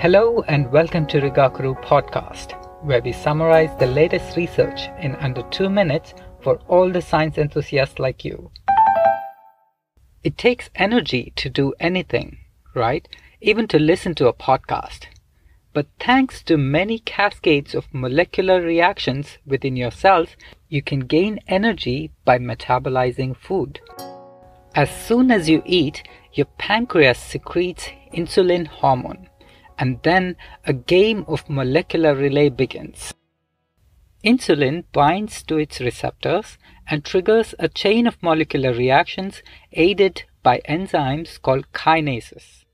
Hello and welcome to Rigakuru Podcast, where we summarize the latest research in under two minutes for all the science enthusiasts like you. It takes energy to do anything, right? Even to listen to a podcast. But thanks to many cascades of molecular reactions within your cells, you can gain energy by metabolizing food. As soon as you eat, your pancreas secretes insulin hormone and then a game of molecular relay begins. Insulin binds to its receptors and triggers a chain of molecular reactions aided by enzymes called kinases.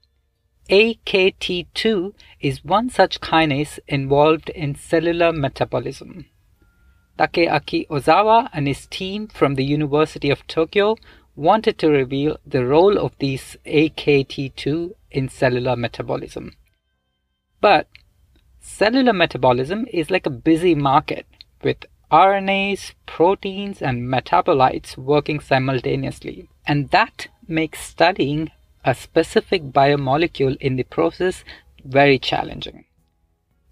AKT2 is one such kinase involved in cellular metabolism. Takeaki Ozawa and his team from the University of Tokyo wanted to reveal the role of these AKT2 in cellular metabolism. But cellular metabolism is like a busy market with RNAs, proteins, and metabolites working simultaneously. And that makes studying a specific biomolecule in the process very challenging.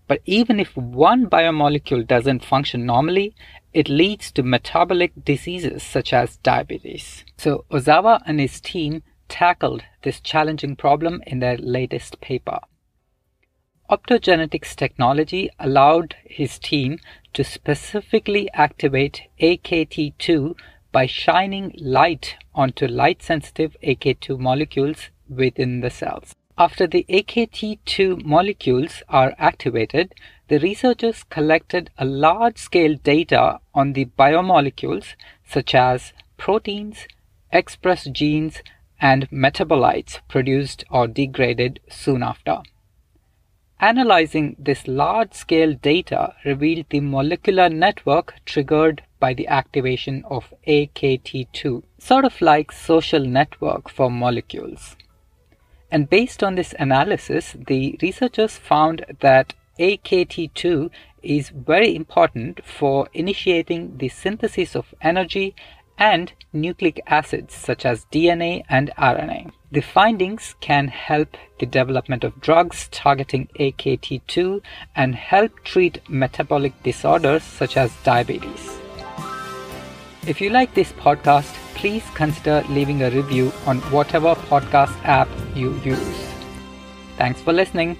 But even if one biomolecule doesn't function normally, it leads to metabolic diseases such as diabetes. So Ozawa and his team tackled this challenging problem in their latest paper. Optogenetics technology allowed his team to specifically activate AKT2 by shining light onto light-sensitive AKT2 molecules within the cells. After the AKT2 molecules are activated, the researchers collected a large-scale data on the biomolecules such as proteins, expressed genes, and metabolites produced or degraded soon after. Analyzing this large-scale data revealed the molecular network triggered by the activation of AKT2, sort of like social network for molecules. And based on this analysis, the researchers found that AKT2 is very important for initiating the synthesis of energy and nucleic acids such as DNA and RNA. The findings can help the development of drugs targeting AKT2 and help treat metabolic disorders such as diabetes. If you like this podcast, please consider leaving a review on whatever podcast app you use. Thanks for listening.